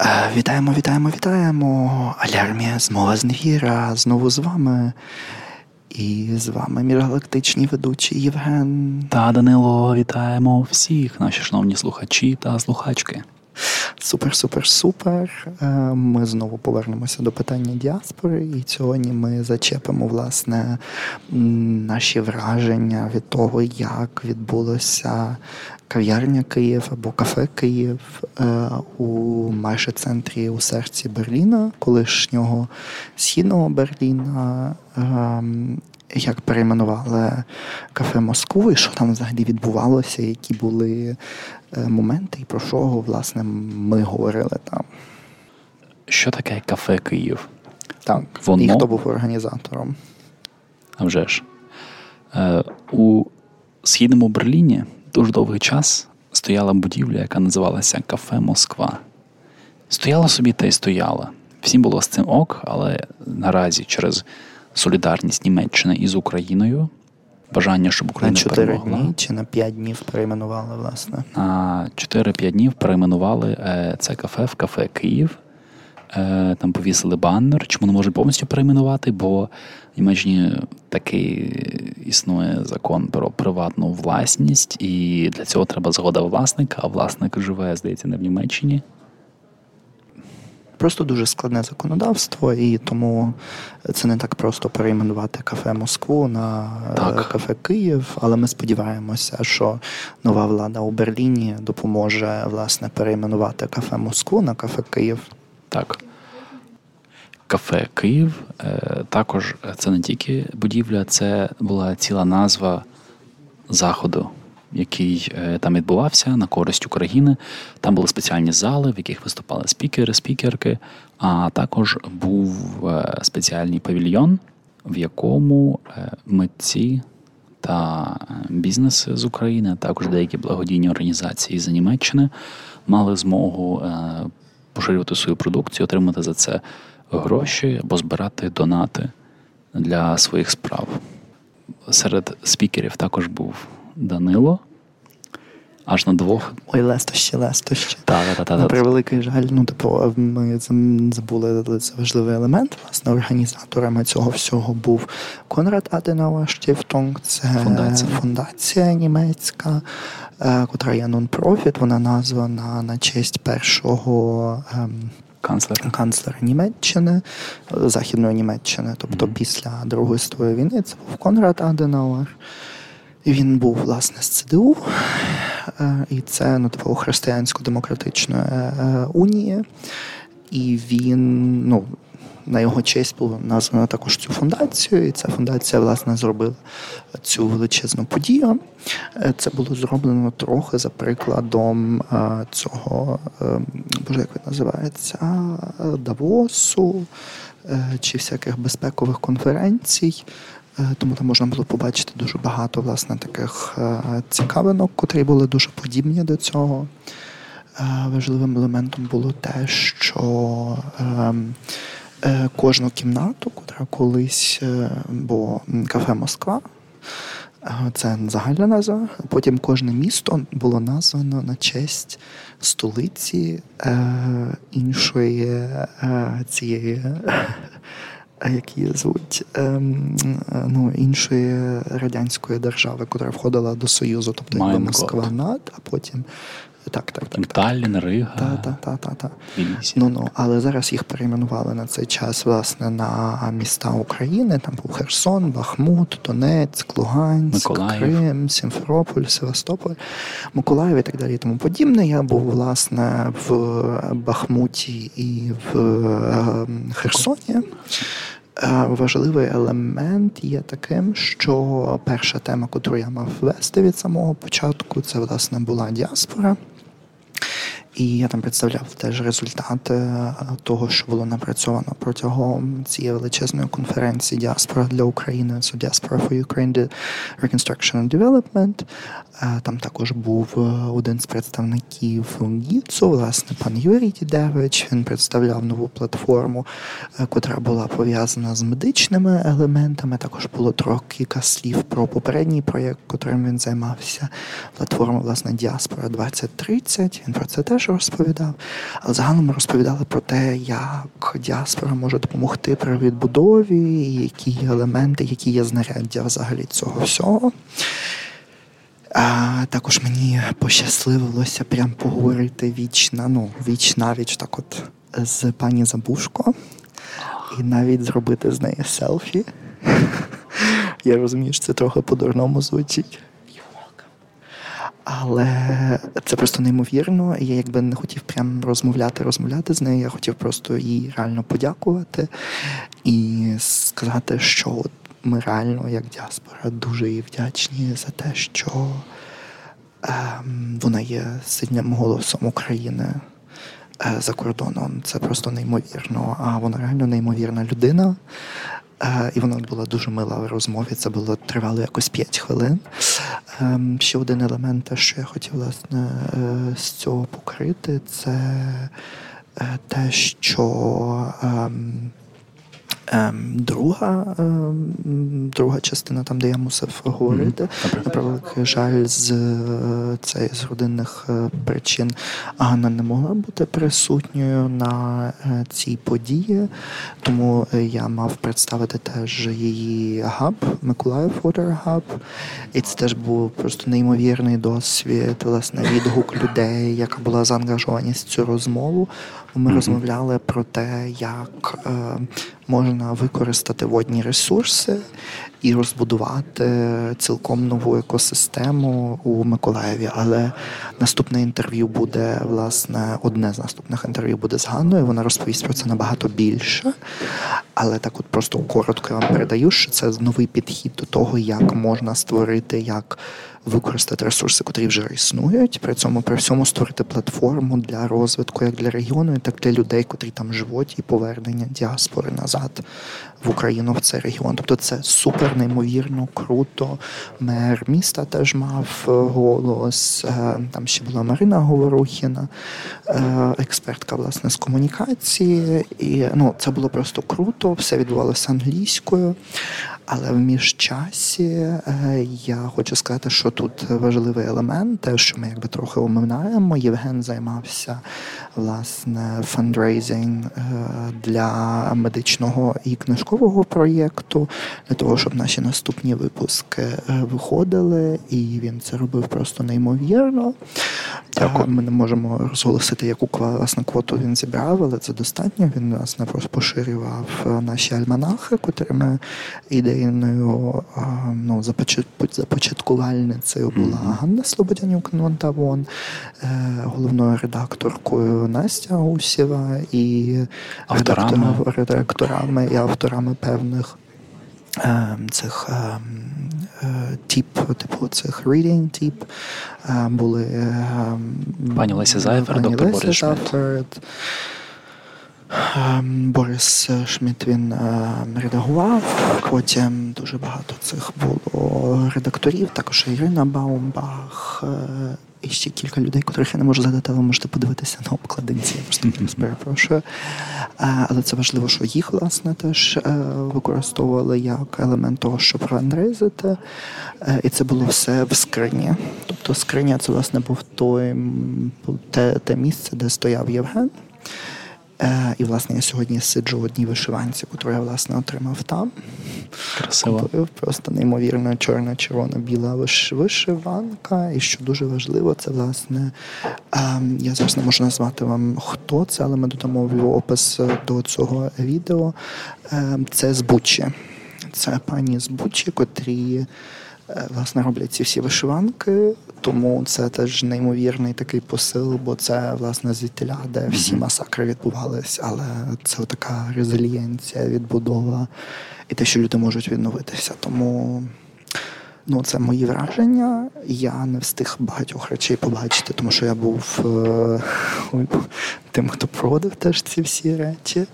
Е, вітаємо, вітаємо, вітаємо. Алярмія змова з невіра. Знову з вами. І з вами міжгалактичні ведучі Євген. Та Данило, вітаємо всіх, наші шановні слухачі та слухачки. Супер, супер, супер. Е, ми знову повернемося до питання діаспори, і сьогодні ми зачепимо власне наші враження від того, як відбулося кав'ярня Київ або кафе Київ е, у майже центрі у серці Берліна, колишнього східного Берліна. Як перейменували кафе Москву, і що там взагалі відбувалося, які були е, моменти, і про що власне ми говорили там. Що таке кафе Київ? Так, Воно... і хто був організатором? А вже ж. Е, у східному Берліні дуже довгий час стояла будівля, яка називалася Кафе Москва. Стояла собі та й стояла. Всім було з цим ок, але наразі через солідарність Німеччини із Україною. Бажання, щоб Україна на 4 перемогла. дні чи на 5 днів перейменували, власне. На 4-5 днів перейменували е, це кафе в кафе Київ. Е, там повісили баннер. Чому не можуть повністю перейменувати? Бо в Німеччині такий існує закон про приватну власність, і для цього треба згода власника, а власник живе, здається, не в Німеччині. Просто дуже складне законодавство, і тому це не так просто перейменувати кафе Москву на е, так. кафе Київ. Але ми сподіваємося, що нова влада у Берліні допоможе власне перейменувати кафе Москву на кафе Київ. Так. Кафе Київ е, також це не тільки будівля, це була ціла назва заходу який е, там відбувався на користь України. Там були спеціальні зали, в яких виступали спікери, спікерки. А також був е, спеціальний павільйон, в якому е, митці та бізнеси з України, а також деякі благодійні організації з Німеччини мали змогу поширювати свою продукцію, отримати за це гроші або збирати донати для своїх справ. Серед спікерів також був Данило. Аж на двох. Ой, лестощі, лестощі. Так, так, так. На превеликий жаль, ну типу, ми забули це важливий елемент. Власне, організаторами цього всього був Конрад Аденауер Штіфтонг, це фундація, фундація німецька, е, котра є нон-профіт. Вона названа на честь першого. Ем, канцлера канцлера Німеччини, Західної Німеччини, тобто mm-hmm. після Другої світової війни, це був Конрад Аденауер. Він був власне з ЦДУ, е, і це ну, типу, християнсько-демократичної е, унії. І він, ну, на його честь було названо також цю фундацію, і ця фундація, власне, зробила цю величезну подію. Е, це було зроблено трохи за прикладом цього, боже, як він називається, Давосу чи всяких безпекових конференцій. Е, тому там можна було побачити дуже багато власне таких е, цікавинок, котрі були дуже подібні до цього. Е, важливим елементом було те, що ем, кожну кімнату, котра колись бо кафе Москва. Це загальна назва. Потім кожне місто було названо на честь столиці іншої цієї які звуть ем, ну, іншої радянської держави, яка входила до Союзу, тобто якби Москва над, а потім так, так, так. Таллін, Рига. Так, так, так. так. Ну, ну, але зараз їх перейменували на цей час, власне, на міста України. Там був Херсон, Бахмут, Донецьк, Луганськ, Миколаїв. Крим, Сімферополь, Севастополь, Миколаїв і так далі. І тому подібне. Я був, власне, в Бахмуті і в ем, Херсоні. Е, важливий елемент є таким, що перша тема, яку я мав вести від самого початку, це власне була діаспора. І я там представляв теж результати е, того, що було напрацьовано протягом цієї величезної конференції Діаспора для України, це Diaspora for Ukraine Reconstruction and Development. Е, там також був е, один з представників ГІЦу, власне, пан Юрій Дідевич. Він представляв нову платформу, котра була пов'язана з медичними елементами. Також було трохи кілька слів про попередній проєкт, котрим він займався. Платформа, власне, Діаспора 2030. Він про це теж теж розповідав. Але загалом ми розповідали про те, як діаспора може допомогти при відбудові, які є елементи, які є знаряддя взагалі цього всього. А Також мені пощасливилося прям поговорити віч на ну, віч навіч так от з пані Забушко і навіть зробити з неї селфі. Я розумію, що це трохи по-дурному звучить. Але це просто неймовірно. Я якби не хотів прям розмовляти, розмовляти з нею. Я хотів просто їй реально подякувати і сказати, що ми реально, як діаспора, дуже їй вдячні за те, що ем, вона є сильним голосом України. Е, за кордоном це просто неймовірно. А вона реально неймовірна людина. Е, і вона була дуже мила в розмові. Це було тривало якось 5 хвилин. Ем, ще один елемент, що я хотів власне е, з цього покрити, це те, що Ем, друга ем, друга частина, там, де я мусив говорити, mm-hmm. на жаль, з цей, з родинних е, причин Ганна не могла бути присутньою на е, цій події, тому я мав представити теж її габ, Миколаїв Water Hub. І це теж був просто неймовірний досвід, власне, відгук людей, яка була заангажованість в цю розмову. Ми mm-hmm. розмовляли про те, як е, можна використати водні ресурси і розбудувати цілком нову екосистему у Миколаєві. Але наступне інтерв'ю буде власне одне з наступних інтерв'ю буде з Ганною. Вона розповість про це набагато більше. Але так, от просто коротко я вам передаю, що це новий підхід до того, як можна створити як використати ресурси, котрі вже існують, при цьому при всьому створити платформу для розвитку як для регіону, так і для людей, котрі там живуть, і повернення діаспори назад в Україну в цей регіон. Тобто це супер неймовірно круто. Мер міста теж мав е, голос. Е, там ще була Марина Говорухіна, е, експертка власне з комунікації. І ну це було просто круто. Все відбувалося англійською. Але в міжчасі е, я хочу сказати, що тут важливий елемент, те, що ми якби трохи оминаємо. Євген займався власне фандрейзинг е, для медичного і книжкового проєкту, для того, щоб наші наступні випуски е, виходили, і він це робив просто неймовірно. Дякую. Ми не можемо розголосити, яку власне квоту він зібрав, але це достатньо. Він власне просто поширював наші альманахи, котрими іде ідейною ну, започаткувальницею була mm-hmm. Ганна Слободянюк Нонтавон, е, головною редакторкою Настя Гусєва і авторами. редакторами і авторами певних. Е, цих е, тип, типу цих reading тип були пані Леся Зайфер, доктор Борис Шмидт. Ем, Борис Шміт він ем, редагував. Потім дуже багато цих було редакторів. Також Ірина Баумбах е, і ще кілька людей, котрих я не можу згадати, але можете подивитися на обкладинці. Я просто перепрошую. Е, але це важливо, що їх власне теж е, використовували як елемент того, щоб фандрейзити. І це було все в скрині. Тобто скриня це власне був той те, те місце, де стояв Євген. Е, І, власне, я сьогодні сиджу в одній вишиванці, яку я власне отримав там. Красиво. Купив просто неймовірно чорна, червона, біла вишиванка. І що дуже важливо, це власне е, я зараз не можу назвати вам, хто це, але ми додамо опис до цього відео. Е, Це з Бучі. Це пані з Бучі, котрі. Е, власне роблять ці всі вишиванки, тому це теж неймовірний такий посил, бо це власне звідтіля, де всі масакри відбувались, але це така резилієнція, відбудова і те, що люди можуть відновитися. Тому ну, це мої враження. Я не встиг багатьох речей побачити, тому що я був е- тим, хто проводив теж ці всі речі.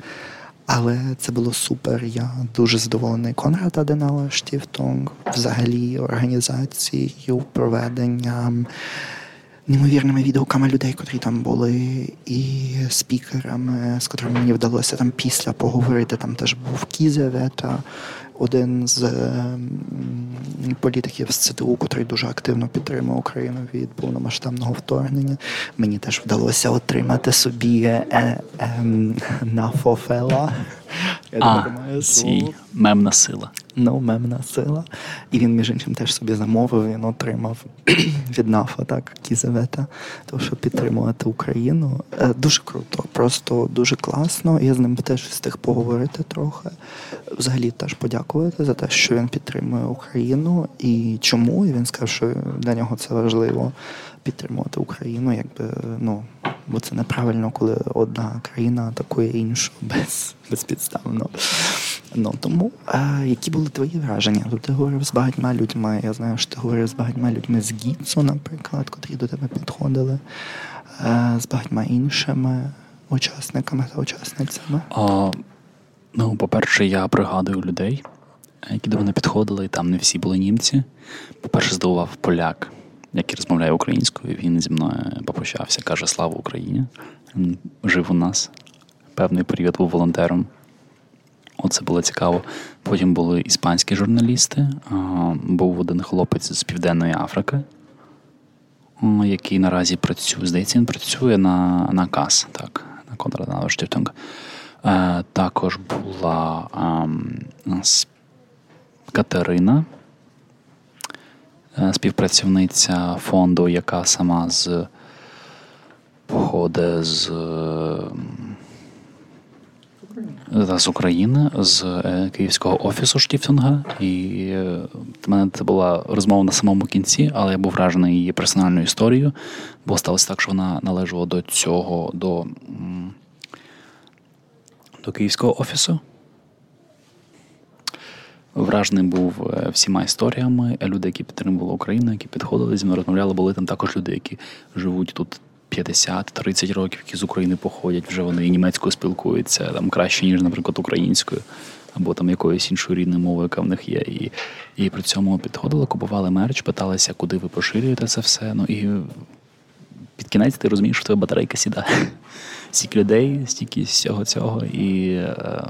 Але це було супер. Я дуже задоволений Конрад Аденауер Штіфтунг, взагалі організацією, проведенням. Неймовірними відгуками людей, котрі там були, і спікерами, з котрими мені вдалося там після поговорити. Там теж був Кізевета, один з політиків з ЦТУ, котрий дуже активно підтримує Україну від повномасштабного вторгнення. Мені теж вдалося отримати собі е, е, е, нафофела. А, сі, мемна сила. Ну, мемна сила. І він, між іншим, теж собі замовив, він отримав від НАФО, так, Кізевета, тому що підтримувати Україну. Е, дуже круто, просто дуже класно. Я з ним теж встиг поговорити трохи. Взагалі теж подякувати за те, що він підтримує Україну і чому. І він сказав, що для нього це важливо підтримувати Україну, якби ну. Бо це неправильно, коли одна країна атакує іншу без безпідставно. Ну тому а, які були твої враження? Тут ти говорив з багатьма людьми. Я знаю, що ти говорив з багатьма людьми з Гіцу, наприклад, котрі до тебе підходили, а, з багатьма іншими учасниками та учасницями. А, Ну, по-перше, я пригадую людей, які до мене підходили, і там не всі були німці. По-перше, здивував поляк, який розмовляє українською. Він зі мною попрощався, каже Слава Україні! Він жив у нас. Певний період був волонтером. Оце було цікаво. Потім були іспанські журналісти. Був один хлопець з Південної Африки, який наразі працює. Здається, він працює на на КАС, так, на Конрад Штифтинг. Е, також була нас Катерина, співпрацівниця фонду, яка сама з походить з з України з е, Київського офісу Штіфтинга, і в мене це була розмова на самому кінці, але я був вражений її персональною історією, бо сталося так, що вона належала до цього до до Київського офісу. Вражений був е, всіма історіями. Люди, які підтримували Україну, які підходили зі мною розмовляли, були там також люди, які живуть тут 50-30 років, які з України походять, вже вони і німецькою спілкуються там краще, ніж, наприклад, українською, або там якоюсь іншою рідною мовою, яка в них є. І і при цьому підходили, купували мерч, питалися, куди ви поширюєте це все. Ну і під кінець ти розумієш, що твоя батарейка сідає. Стільки людей, стільки всього цього. і... Е,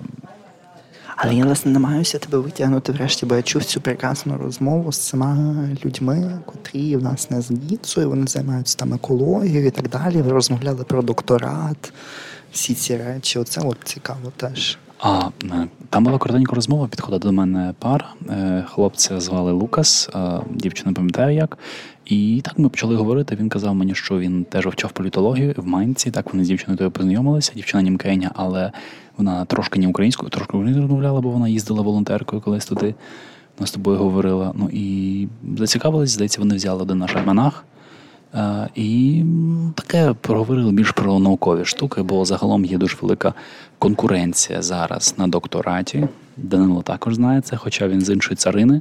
але я власне намагаюся тебе витягнути врешті, бо я чув цю прекрасну розмову з цими людьми, котрі в нас не з Ніцою, вони займаються там екологією і так далі. Ви розмовляли про докторат, всі ці речі. Оце от цікаво теж. А е, там була коротенька розмова. Підходила до мене пара. Е, хлопця звали Лукас, дівчина пам'ятаю як. І так ми почали говорити. Він казав мені, що він теж вивчав політологію в Майнці. Так вони з дівчиною тою познайомилися. Дівчина німкеня, але вона трошки не українською, трошки українською розмовляла, бо вона їздила волонтеркою колись туди. Вона з тобою говорила. Ну і зацікавились, здається, вони взяли один наш альманах. І таке проговорили більш про наукові штуки, бо загалом є дуже велика конкуренція зараз на доктораті. Данило також знає це, хоча він з іншої царини.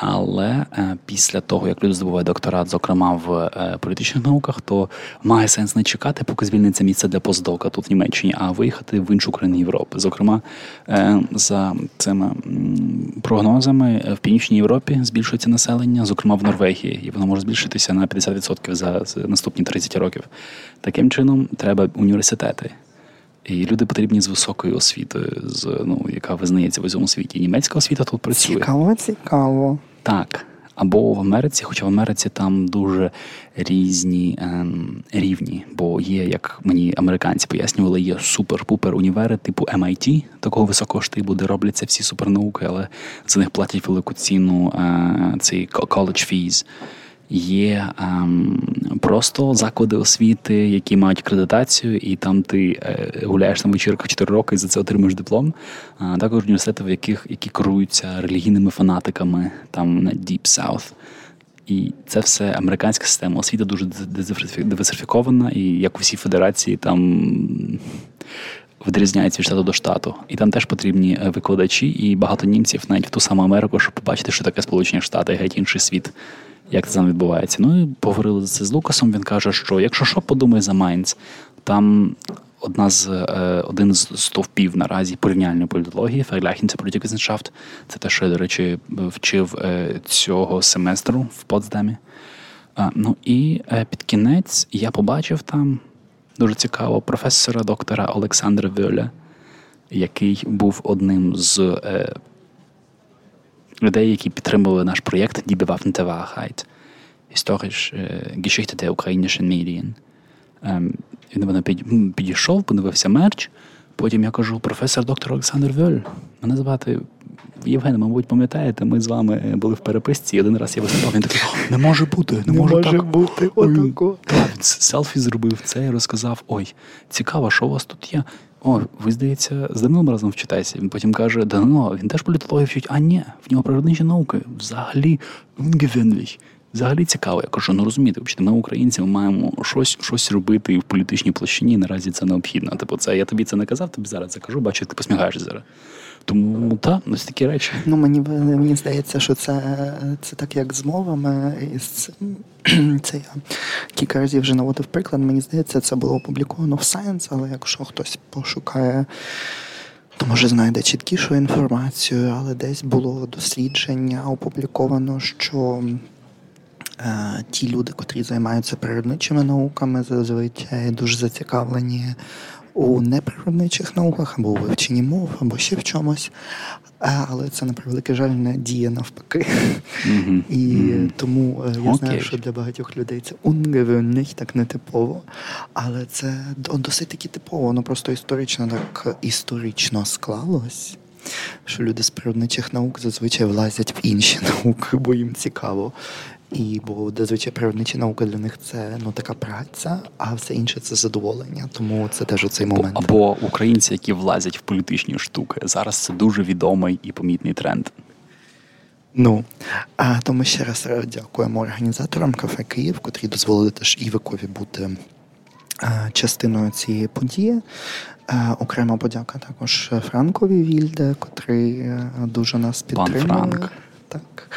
Але е, після того, як люди здобувають докторат, зокрема в е, політичних науках, то має сенс не чекати, поки звільниться місце для постдока тут в Німеччині, а виїхати в іншу країну Європи. Зокрема, е, за цими прогнозами в північній Європі збільшується населення, зокрема в Норвегії, і воно може збільшитися на 50% за наступні 30 років. Таким чином, треба університети. І люди потрібні з високою освітою, з ну яка визнається в усьому світі. Німецька освіта тут працює. Цікаво, цікаво. Так. Або в Америці, хоча в Америці там дуже різні ем, рівні, бо є, як мені американці пояснювали, є супер-пупер універи, типу MIT, такого високого штибу, де робляться всі супернауки, але за них платять велику ціну е, цей college fees є ем, просто заклади освіти, які мають акредитацію, і там ти е, гуляєш на вечірках 4 роки і за це отримуєш диплом. А також університети, в яких які керуються релігійними фанатиками там на Deep South. І це все американська система. Освіта дуже диверсифікована, і як у всій федерації там відрізняється від штату до штату. І там теж потрібні е, викладачі, і багато німців навіть в ту саму Америку, щоб побачити, що таке Сполучені Штати, геть інший світ як це там відбувається. Ну і поговорили це з Лукасом. Він каже, що якщо що, подумай за Майнц, там одна з е, один з стовпів наразі порівняльної політології, Vergleichenspolitikwissenschaft, Це те, що я, до речі, вчив е, цього семестру в Потсдамі. Ну і е, під кінець я побачив там дуже цікаво професора доктора Олександра Вьоля, який був одним з людей, які підтримували наш проєкт Die bewaffnete Wahrheit, Historisch Geschichte der ukrainischen Medien. Ем, він до мене підійшов, подивився мерч. Потім я кажу, професор доктор Олександр Вьоль. Мене звати Євген, мабуть, пам'ятаєте, ми з вами були в переписці. Один раз я виступав, він такий, не може бути, не, не може, так. бути. Отако. Так, він селфі зробив це і розказав: ой, цікаво, що у вас тут є. О, ви здається, з Данилом разом вчитаєте. Він потім каже: Данило, він теж політологію вчить, а ні, в нього природничі науки. Взагалі ungewöhnlich. Взагалі цікаво. Я кажу, ну розумієте, ми українці, ми маємо щось щось робити в політичній площині. Наразі це необхідно. Типу, це я тобі це не казав, тобі зараз це кажу, бачу, ти посміхаєшся зараз. Тому так, ось такі речі. Ну мені мені здається, що це це так, як з мовами. І з це я кілька разів вже наводив приклад. Мені здається, це було опубліковано в Science, але якщо хтось пошукає. То може знайде чіткішу інформацію, але десь було дослідження опубліковано, що ті люди, котрі займаються природничими науками, зазвичай дуже зацікавлені у неприродничих науках або у вивченні мов, або ще в чомусь. Але це на превеликий жаль не діє навпаки. Mm-hmm. І mm-hmm. тому е, я okay. знаю, що для багатьох людей це ungewöhnlich, так нетипово. Але це досить таки типово, воно просто історично так історично склалось. Що люди з природничих наук зазвичай влазять в інші науки, бо їм цікаво. І бо зазвичай природничі науки для них це ну така праця, а все інше це задоволення. Тому це теж оцей момент. Або українці, які влазять в політичні штуки. Зараз це дуже відомий і помітний тренд. Ну а тому ще раз дякуємо організаторам кафе Київ, котрі дозволили теж Івикові бути частиною цієї події. Окрема подяка також Франкові Вільде, котрий дуже нас підтримує. Пан Франк. Так.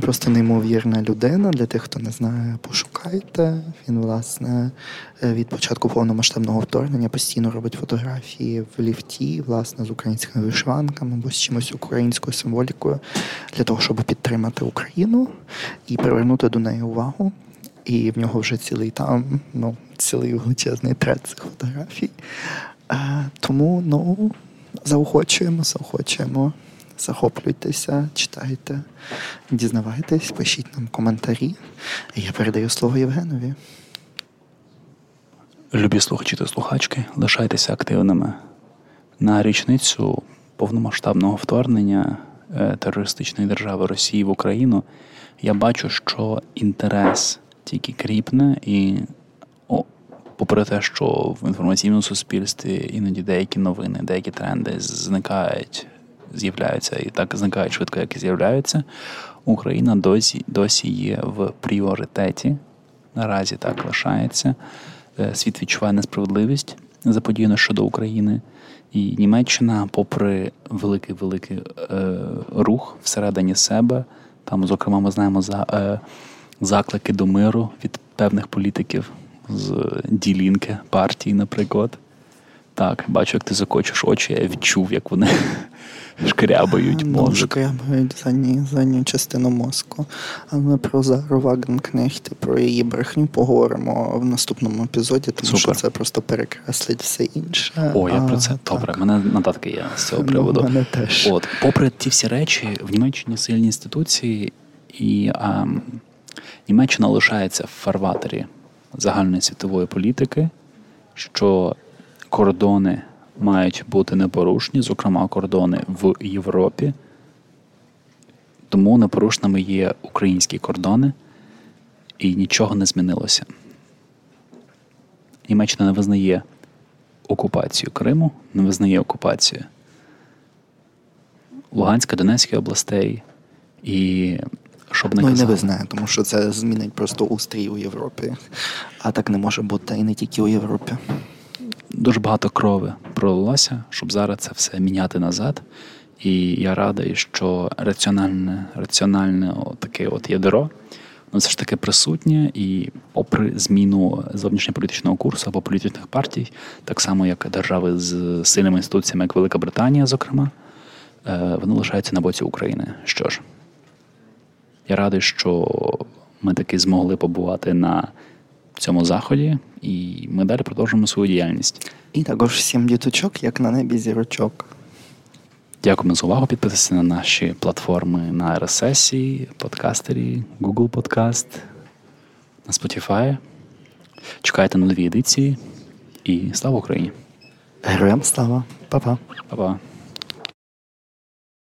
Просто неймовірна людина. Для тих, хто не знає, пошукайте. Він, власне, е, від початку повномасштабного вторгнення постійно робить фотографії в ліфті, власне, з українськими вишиванками або з чимось українською символікою для того, щоб підтримати Україну і привернути до неї увагу. І в нього вже цілий там, ну, цілий величезний трет цих фотографій. Е, Тому ну, заохочуємо, заохочуємо захоплюйтеся, читайте, дізнавайтесь, пишіть нам коментарі. Я передаю слово Євгенові. Любі слухачі та слухачки, лишайтеся активними. На річницю повномасштабного вторгнення е, терористичної держави Росії в Україну я бачу, що інтерес тільки кріпне, і о, попри те, що в інформаційному суспільстві іноді деякі новини, деякі тренди зникають з'являються і так зникають швидко, як і з'являються. Україна досі досі є в пріоритеті. Наразі так лишається. Е, світ відчуває несправедливість заподіяно щодо України. І Німеччина, попри великий великий е, рух всередині себе, там, зокрема, ми знаємо за е, заклики до миру від певних політиків з ділінки партії, наприклад. Так, бачу, як ти закочиш очі, я відчув, як вони шкрябають мозок. Шкрябають задню частину мозку. Але про Зару Вагенкнехт і про її брехню поговоримо в наступному епізоді, тому Супер. що це просто перекреслить все інше. О, я про це добре. Мене нотатки є з цього ну, приводу. Ну, мене теж. От, попри ті всі речі, в Німеччині сильні інституції, і а, Німеччина лишається в фарватері загальної світової політики, що кордони мають бути непорушні, зокрема кордони в Європі. Тому непорушними є українські кордони, і нічого не змінилося. Німеччина не визнає окупацію Криму, не визнає окупацію Луганська, Донецької областей. І щоб не ну, і не визнає, тому що це змінить просто устрій у Європі. А так не може бути і не тільки у Європі дуже багато крови пролилося, щоб зараз це все міняти назад. І я радий, що раціональне раціональне таке от ядро воно все ж таки присутнє, і попри зміну зовнішньополітичного курсу або політичних партій, так само як держави з сильними інституціями, як Велика Британія, зокрема, е, вони лишаються на боці України. Що ж, я радий, що ми таки змогли побувати на цьому заході, і ми далі продовжуємо свою діяльність. І також сім діточок, як на небі зірочок. Дякуємо за увагу. Підписуйтесь на наші платформи на RSS, подкастері, Google Podcast, на Spotify. Чекайте на нові едиції і слава Україні! Героям слава, Па-па. Па-па!